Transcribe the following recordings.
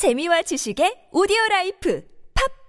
재미와 지식의 오디오 라이프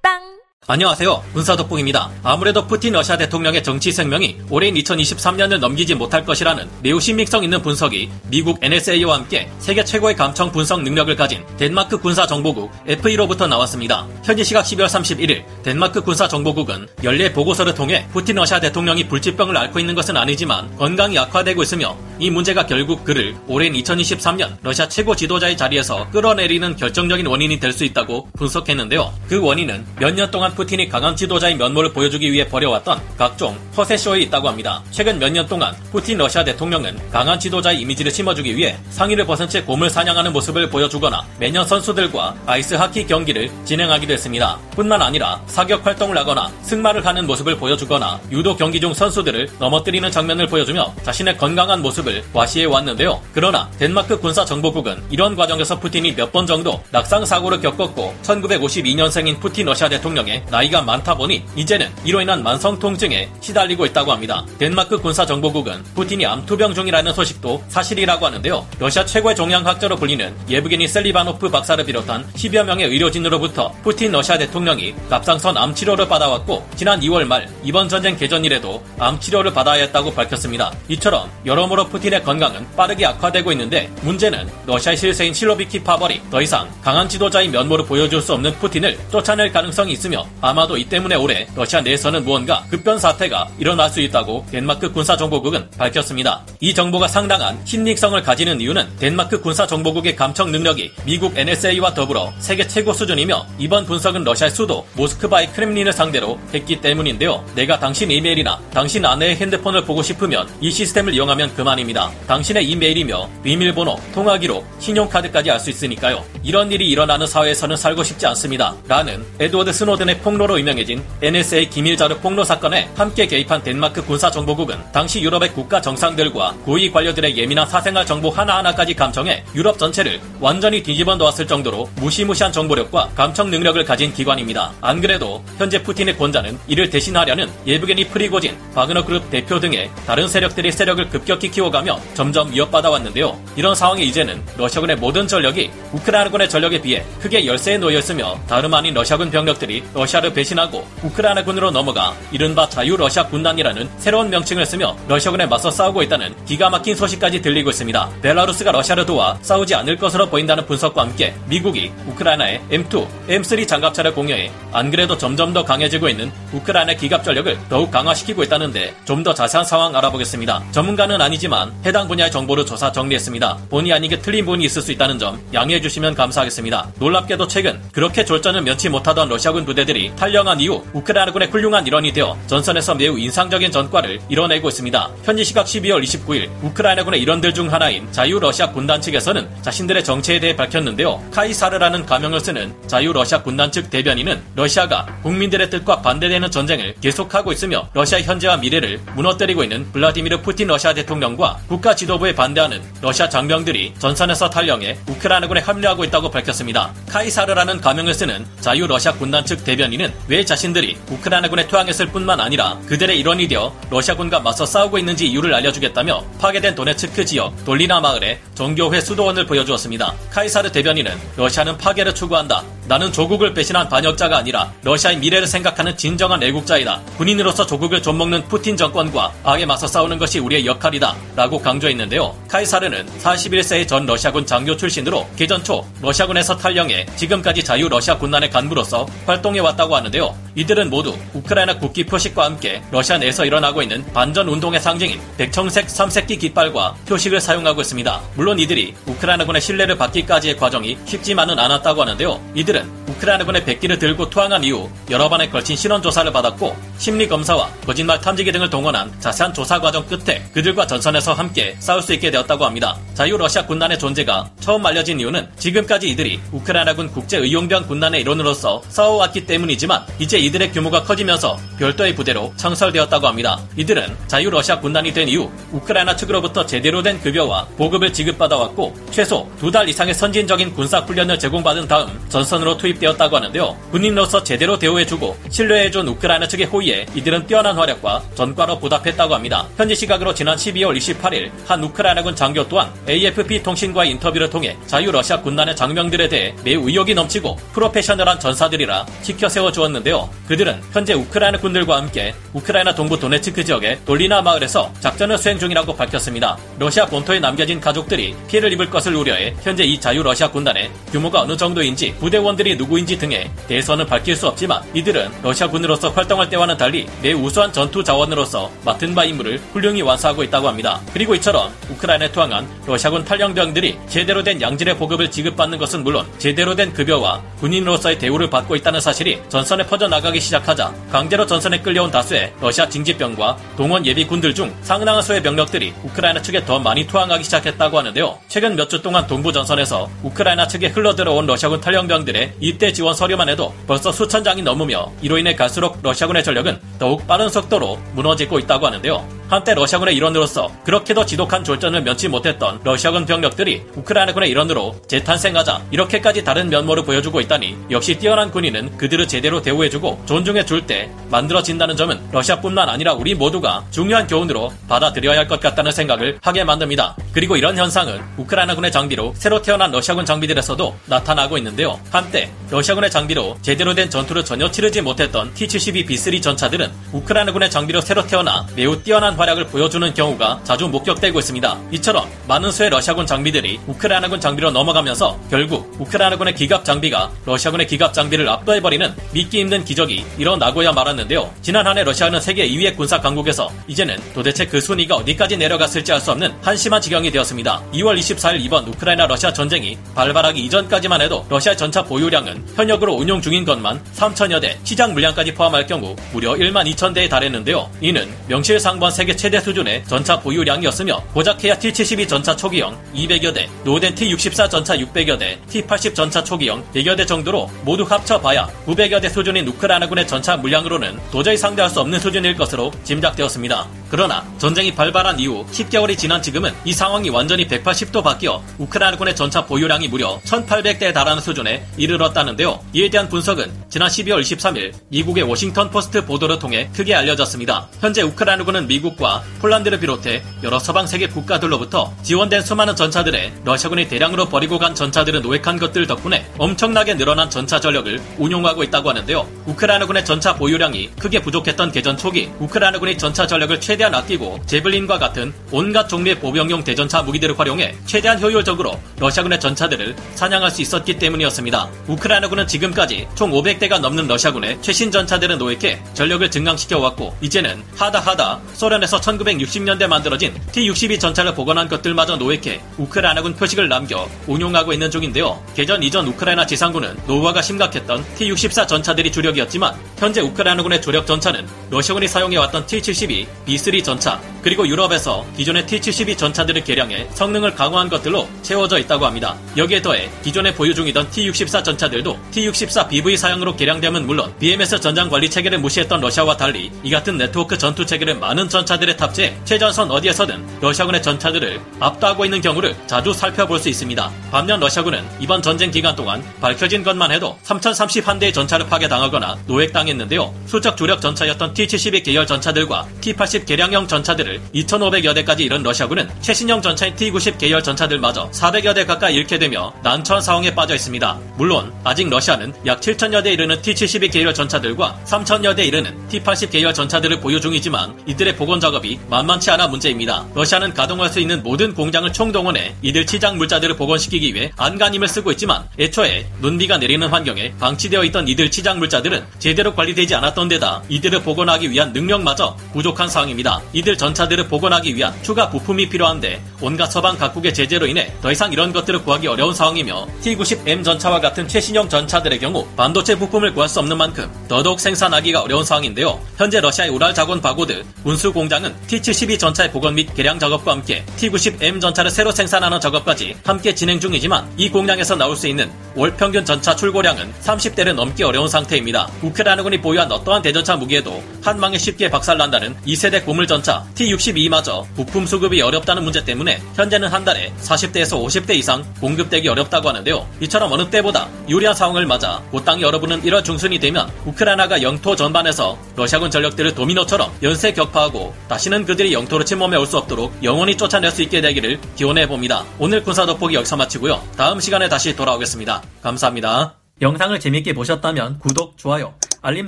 팟빵 안녕하세요. 군사독복입니다. 아무래도 푸틴 러시아 대통령의 정치 생명이 올해인 2023년을 넘기지 못할 것이라는 매우 신빙성 있는 분석이 미국 NSA와 함께 세계 최고의 감청 분석 능력을 가진 덴마크 군사정보국 FE로부터 나왔습니다. 현지 시각 12월 31일 덴마크 군사정보국은 연례 보고서를 통해 푸틴 러시아 대통령이 불치병을 앓고 있는 것은 아니지만 건강이 악화되고 있으며 이 문제가 결국 그를 올해인 2023년 러시아 최고 지도자의 자리에서 끌어내리는 결정적인 원인이 될 수 있다고 분석했는데요. 그 원인은 몇 년 동안 푸틴이 강한 지도자의 면모를 보여주기 위해 벌여왔던 각종 허세쇼에 있다고 합니다. 최근 몇 년 동안 푸틴 러시아 대통령은 강한 지도자의 이미지를 심어주기 위해 상의를 벗은 채 곰을 사냥하는 모습을 보여주거나 매년 선수들과 아이스 하키 경기를 진행하기도 했습니다. 뿐만 아니라 사격 활동을 하거나 승마를 하는 모습을 보여주거나 유도 경기 중 선수들을 넘어뜨리는 장면을 보여주며 자신의 건강한 모습을 과시해 왔는데요. 그러나 덴마크 군사정보국은 이런 과정에서 푸틴이 몇 번 정도 낙상 사고를 겪었고 1952년생인 푸틴 러시아 대통령의 나이가 많다 보니 이제는 이로 인한 만성 통증에 시달리고 있다고 합니다. 덴마크 군사정보국은 푸틴이 암투병 중이라는 소식도 사실이라고 하는데요. 러시아 최고의 종양학자로 불리는 예브게니 셀리바노프 박사를 비롯한 10여 명의 의료진으로부터 푸틴 러시아 대통령이 갑상선 암 치료를 받아왔고 지난 2월 말 이번 전쟁 개전일에도 암 치료를 받아야 했다고 밝혔습니다. 이처럼 여러모로 푸틴의 건강은 빠르게 악화되고 있는데 문제는 러시아 실세인 실로비키 파벌이 더 이상 강한 지도자의 면모를 보여줄 수 없는 푸틴을 쫓아낼 가능성이 있으며 아마도 이 때문에 올해 러시아 내에서는 무언가 급변 사태가 일어날 수 있다고 덴마크 군사정보국은 밝혔습니다. 이 정보가 상당한 신빙성을 가지는 이유는 덴마크 군사정보국의 감청 능력이 미국 NSA와 더불어 세계 최고 수준이며 이번 분석은 러시아의 수도 모스크바의 크렘린을 상대로 했기 때문인데요. 내가 당신 이메일이나 당신 아내의 핸드폰을 보고 싶으면 이 시스템을 이용하면 그만 입니다. 당신의 이메일이며 비밀번호, 통화기록, 신용카드까지 알 수 있으니까요. 이런 일이 일어나는 사회에서는 살고 싶지 않습니다. 라는 에드워드 스노든의 폭로로 유명해진 NSA 기밀자료 폭로 사건에 함께 개입한 덴마크 군사정보국은 당시 유럽의 국가 정상들과 고위 관료들의 예민한 사생활 정보 하나하나까지 감청해 유럽 전체를 완전히 뒤집어 놓았을 정도로 무시무시한 정보력과 감청 능력을 가진 기관입니다. 안 그래도 현재 푸틴의 권좌는 이를 대신하려는 예브게니 프리고진, 바그너 그룹 대표 등의 다른 세력들이 세력을 급격히 키워 가며 점점 위협받아 왔는데요. 이런 상황에 이제는 러시아군의 모든 전력이 우크라이나군의 전력에 비해 크게 열세에 놓여 있으며 다름 아닌 러시아군 병력들이 러시아를 배신하고 우크라이나군으로 넘어가 이른바 자유 러시아 군단이라는 새로운 명칭을 쓰며 러시아군에 맞서 싸우고 있다는 기가 막힌 소식까지 들리고 있습니다. 벨라루스가 러시아를 도와 싸우지 않을 것으로 보인다는 분석과 함께 미국이 우크라이나에 M2, M3 장갑차를 공여해 안 그래도 점점 더 강해지고 있는 우크라이나 기갑 전력을 더욱 강화시키고 있다는데 좀 더 자세한 상황 알아보겠습니다. 전문가는 아니지만 해당 분야의 정보를 조사 정리했습니다. 본의 아니게 틀린 부분이 있을 수 있다는 점 양해해 주시면 감사하겠습니다. 놀랍게도 최근 그렇게 졸전을 면치 못하던 러시아군 부대들이 탈영한 이후 우크라이나군의 훌륭한 일원이 되어 전선에서 매우 인상적인 전과를 이뤄내고 있습니다. 현지 시각 12월 29일 우크라이나군의 일원들 중 하나인 자유 러시아 군단 측에서는 자신들의 정체에 대해 밝혔는데요. 카이사르라는 가명을 쓰는 자유 러시아 군단 측 대변인은 러시아가 국민들의 뜻과 반대되는 전쟁을 계속하고 있으며 러시아 현재와 미래를 무너뜨리고 있는 블라디미르 푸틴 러시아 대통령과 국가 지도부에 반대하는 러시아 장병들이 전선에서 탈영해 우크라이나군에 합류하고 있다고 밝혔습니다. 카이사르라는 가명을 쓰는 자유 러시아 군단 측 대변인은 왜 자신들이 우크라이나군에 투항했을 뿐만 아니라 그들의 일원이 되어 러시아군과 맞서 싸우고 있는지 이유를 알려주겠다며 파괴된 도네츠크 지역 돌리나 마을에 정교회 수도원을 보여주었습니다. 카이사르 대변인은 러시아는 파괴를 추구한다. 나는 조국을 배신한 반역자가 아니라 러시아의 미래를 생각하는 진정한 애국자이다. 군인으로서 조국을 좀먹는 푸틴 정권과 악에 맞서 싸우는 것이 우리의 역할이다. 라고 강조했는데요. 카이사르는 41세의 전 러시아군 장교 출신으로 개전 초 러시아군에서 탈영해 지금까지 자유 러시아 군단의 간부로서 활동해 왔다고 하는데요. 이들은 모두 우크라이나 국기 표식과 함께 러시아 내에서 일어나고 있는 반전 운동의 상징인 백청색 삼색기 깃발과 표식을 사용하고 있습니다. 물론 이들이 우크라이나군의 신뢰를 받기까지의 과정이 쉽지만은 않았다고 하는데요. 이들은 우크라이나군의 백기를 들고 투항한 이후 여러 번에 걸친 신원 조사를 받았고 심리 검사와 거짓말 탐지기 등을 동원한 자세한 조사 과정 끝에 그들과 전선에서 함께 싸울 수 있게 되었다고 합니다. 자유 러시아 군단의 존재가 처음 알려진 이유는 지금까지 이들이 우크라이나군 국제의용병 군단의 일원으로서 싸워왔기 때문이지만 이제 이들의 규모가 커지면서 별도의 부대로 창설되었다고 합니다. 이들은 자유 러시아 군단이 된 이후 우크라이나 측으로부터 제대로 된 급여와 보급을 지급받아왔고 최소 두 달 이상의 선진적인 군사 훈련을 제공받은 다음 전선으로 투입되었 되었다고 하는데요. 군인으로서 제대로 대우해주고 신뢰해준 우크라이나 측의 호의에 이들은 뛰어난 활약과 전과로 보답했다고 합니다. 현지 시각으로 지난 12월 28일 한 우크라이나군 장교 또한 AFP 통신과의 인터뷰를 통해 자유 러시아 군단의 장병들에 대해 매우 의욕이 넘치고 프로페셔널한 전사들이라 지켜 세워주었는데요. 그들은 현재 우크라이나 군들과 함께 우크라이나 동부 도네츠크 지역의 돌리나 마을에서 작전을 수행 중이라고 밝혔습니다. 러시아 본토에 남겨진 가족들이 피해를 입을 것을 우려해 현재 이 자유 러시아 군단의 규모가 어느 정도인지 부대원들이 누구인지 등에 대해서는 밝힐 수 없지만 이들은 러시아 군으로서 활동할 때와는 달리 매우 우수한 전투 자원으로서 맡은 바 임무를 훌륭히 완수하고 있다고 합니다. 그리고 이처럼 우크라이나에 투항한 러시아군 탈영병들이 제대로 된 양질의 보급을 지급받는 것은 물론 제대로 된 급여와 군인으로서의 대우를 받고 있다는 사실이 전선에 퍼져나가기 시작하자 강제로 전선에 끌려온 다수의 러시아 징집병과 동원 예비군들 중 상당한 수의 병력들이 우크라이나 측에 더 많이 투항하기 시작했다고 하는데요. 최근 몇 주 동안 동부 전선에서 우크라이나 측에 흘러들어온 러시아군 탈영병들의 입대 지원 서류만 해도 벌써 수천 장이 넘으며 이로 인해 갈수록 러시아군의 전력은 더욱 빠른 속도로 무너지고 있다고 하는데요. 한때 러시아군의 일원으로서 그렇게도 지독한 졸전을 면치 못했던 러시아군 병력들이 우크라이나군의 일원으로 재탄생하자 이렇게까지 다른 면모를 보여주고 있다니 역시 뛰어난 군인은 그들을 제대로 대우해주고 존중해 줄 때 만들어진다는 점은 러시아뿐만 아니라 우리 모두가 중요한 교훈으로 받아들여야 할 것 같다는 생각을 하게 만듭니다. 그리고 이런 현상은 우크라이나군의 장비로 새로 태어난 러시아군 장비들에서도 나타나고 있는데요. 한때 러시아군의 장비로 제대로 된 전투를 전혀 치르지 못했던 T-72 B3 전차들은 우크라이나군의 장비로 새로 태어나 매우 뛰어난 활약을 보여주는 경우가 자주 목격되고 있습니다. 이처럼 많은 수의 러시아군 장비들이 우크라이나군 장비로 넘어가면서 결국 우크라이나군의 기갑 장비가 러시아군의 기갑 장비를 압도해버리는 믿기 힘든 기적이 일어나고야 말았는데요. 지난 한 해 러시아는 세계 2위의 군사 강국에서 이제는 도대체 그 순위가 어디까지 내려갔을지 알 수 없는 한심한 지경이 되었습니다. 2월 24일 이번 우크라이나 러시아 전쟁이 발발하기 이전까지만 해도 러시아 전차 보유량은 현역으로 운용 중인 것만 3천여 대, 치장 물량까지 포함할 경우 무려 1만 2천 대에 달했는데요. 이는 명실상부한 세계 최대 수준의 전차 보유량이었으며 고작해야 T-72 전차 초기형 200여 대, 노후된 T-64 전차 600여 대, T-80 전차 초기형 100여 대 정도로 모두 합쳐봐야 900여 대 수준인 우크라이나군의 전차 물량으로는 도저히 상대할 수 없는 수준일 것으로 짐작되었습니다. 그러나 전쟁이 발발한 이후 10개월이 지난 지금은 이 상황이 완전히 180도 바뀌어 우크라이나군의 전차 보유량이 무려 1800대에 달하는 수준에 이르렀다는데요. 이에 대한 분석은 지난 12월 23일 미국의 워싱턴 포스트 보도를 통해 크게 알려졌습니다. 현재 우크라이나군은 미국 과 폴란드를 비롯해 여러 서방 세계 국가들로부터 지원된 수많은 전차들에 러시아군이 대량으로 버리고 간 전차들을 노획한 것들 덕분에 엄청나게 늘어난 전차 전력을 운용하고 있다고 하는데요. 우크라이나군의 전차 보유량이 크게 부족했던 개전 초기 우크라이나군이 전차 전력을 최대한 아끼고 제블린과 같은 온갖 종류의 보병용 대전차 무기들을 활용해 최대한 효율적으로 러시아군의 전차들을 사냥할 수 있었기 때문이었습니다. 우크라이나군은 지금까지 총 500대가 넘는 러시아군의 최신 전차들을 노획해 전력을 증강시켜 왔고 이제는 하다 하다 소련 에서 1960년대 만들어진 T-62 전차를 복원한 것들마저 노획해 우크라이나군 표식을 남겨 운용하고 있는 중인데요. 개전 이전 우크라이나 지상군은 노후화가 심각했던 T-64 전차들이 주력이었지만 현재 우크라이나군의 주력 전차는 러시아군이 사용해왔던 T-72 B3 전차 그리고 유럽에서 기존의 T-72 전차들을 개량해 성능을 강화한 것들로 채워져 있다고 합니다. 여기에 더해 기존에 보유 중이던 T-64 전차들도 T-64 BV 사양으로 개량되면 물론 BMS 전장 관리 체계를 무시했던 러시아와 달리 이 같은 네트워크 전투 체계를 많은 전차들에 탑재해 최전선 어디에서든 러시아군의 전차들을 압도하고 있는 경우를 자주 살펴볼 수 있습니다. 반면 러시아군은 이번 전쟁 기간 동안 밝혀진 것만 해도 3031대의 전차를 파괴당하거나 노획당했는데요. 수적 주력 전차였던 T-72 계열 전차들과 T-80 개량형 전차들을 2,500여 대까지 잃은 러시아군은 최신형 전차인 T-90 계열 전차들마저 400여 대 가까이 잃게 되며 난처한 상황에 빠져 있습니다. 물론 아직 러시아는 약 7천여 대 이르는 T-72 계열 전차들과 3천여 대 이르는 T-80 계열 전차들을 보유 중이지만 이들의 복원 작업이 만만치 않아 문제입니다. 러시아는 가동할 수 있는 모든 공장을 총동원해 이들 치장 물자들을 복원시키기 위해 안간힘을 쓰고 있지만 애초에 눈비가 내리는 환경에 방치되어 있던 이들 치장 물자들은 제대로 관리되지 않았던 데다 이들을 복원하기 위한 능력마저 부족한 상황입니다. 이들 전차 들을 복원하기 위한 추가 부품이 필요한데 온갖 서방 각국의 제재로 인해 더 이상 이런 것들을 구하기 어려운 상황이며 T-90M 전차와 같은 최신형 전차들의 경우 반도체 부품을 구할 수 없는 만큼 더더욱 생산하기가 어려운 상황인데요. 현재 러시아의 우랄 자곤 바고드 운수 공장은 T-72 전차의 복원 및 개량 작업과 함께 T-90M 전차를 새로 생산하는 작업까지 함께 진행 중이지만 이 공장에서 나올 수 있는 월 평균 전차 출고량은 30대를 넘기 어려운 상태입니다. 우크라이나군이 보유한 어떠한 대전차 무기에도 한 방에 쉽게 박살난다는 2세대 고물 전차 T-62마저 부품 수급이 어렵다는 문제 때문에 현재는 한 달에 40대에서 50대 이상 공급되기 어렵다고 하는데요. 이처럼 어느 때보다 유리한 상황을 맞아 곧 땅이 얼어붙는 1월 중순이 되면 우크라이나가 영토 전반에서 러시아군 전력들을 도미노처럼 연쇄 격파하고 다시는 그들이 영토로 침범해 올 수 없도록 영원히 쫓아낼 수 있게 되기를 기원해 봅니다. 오늘 군사 돋보기 여기서 마치고요. 다음 시간에 다시 돌아오겠습니다. 감사합니다. 영상을 재밌게 보셨다면 구독, 좋아요, 알림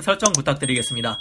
설정 부탁드리겠습니다.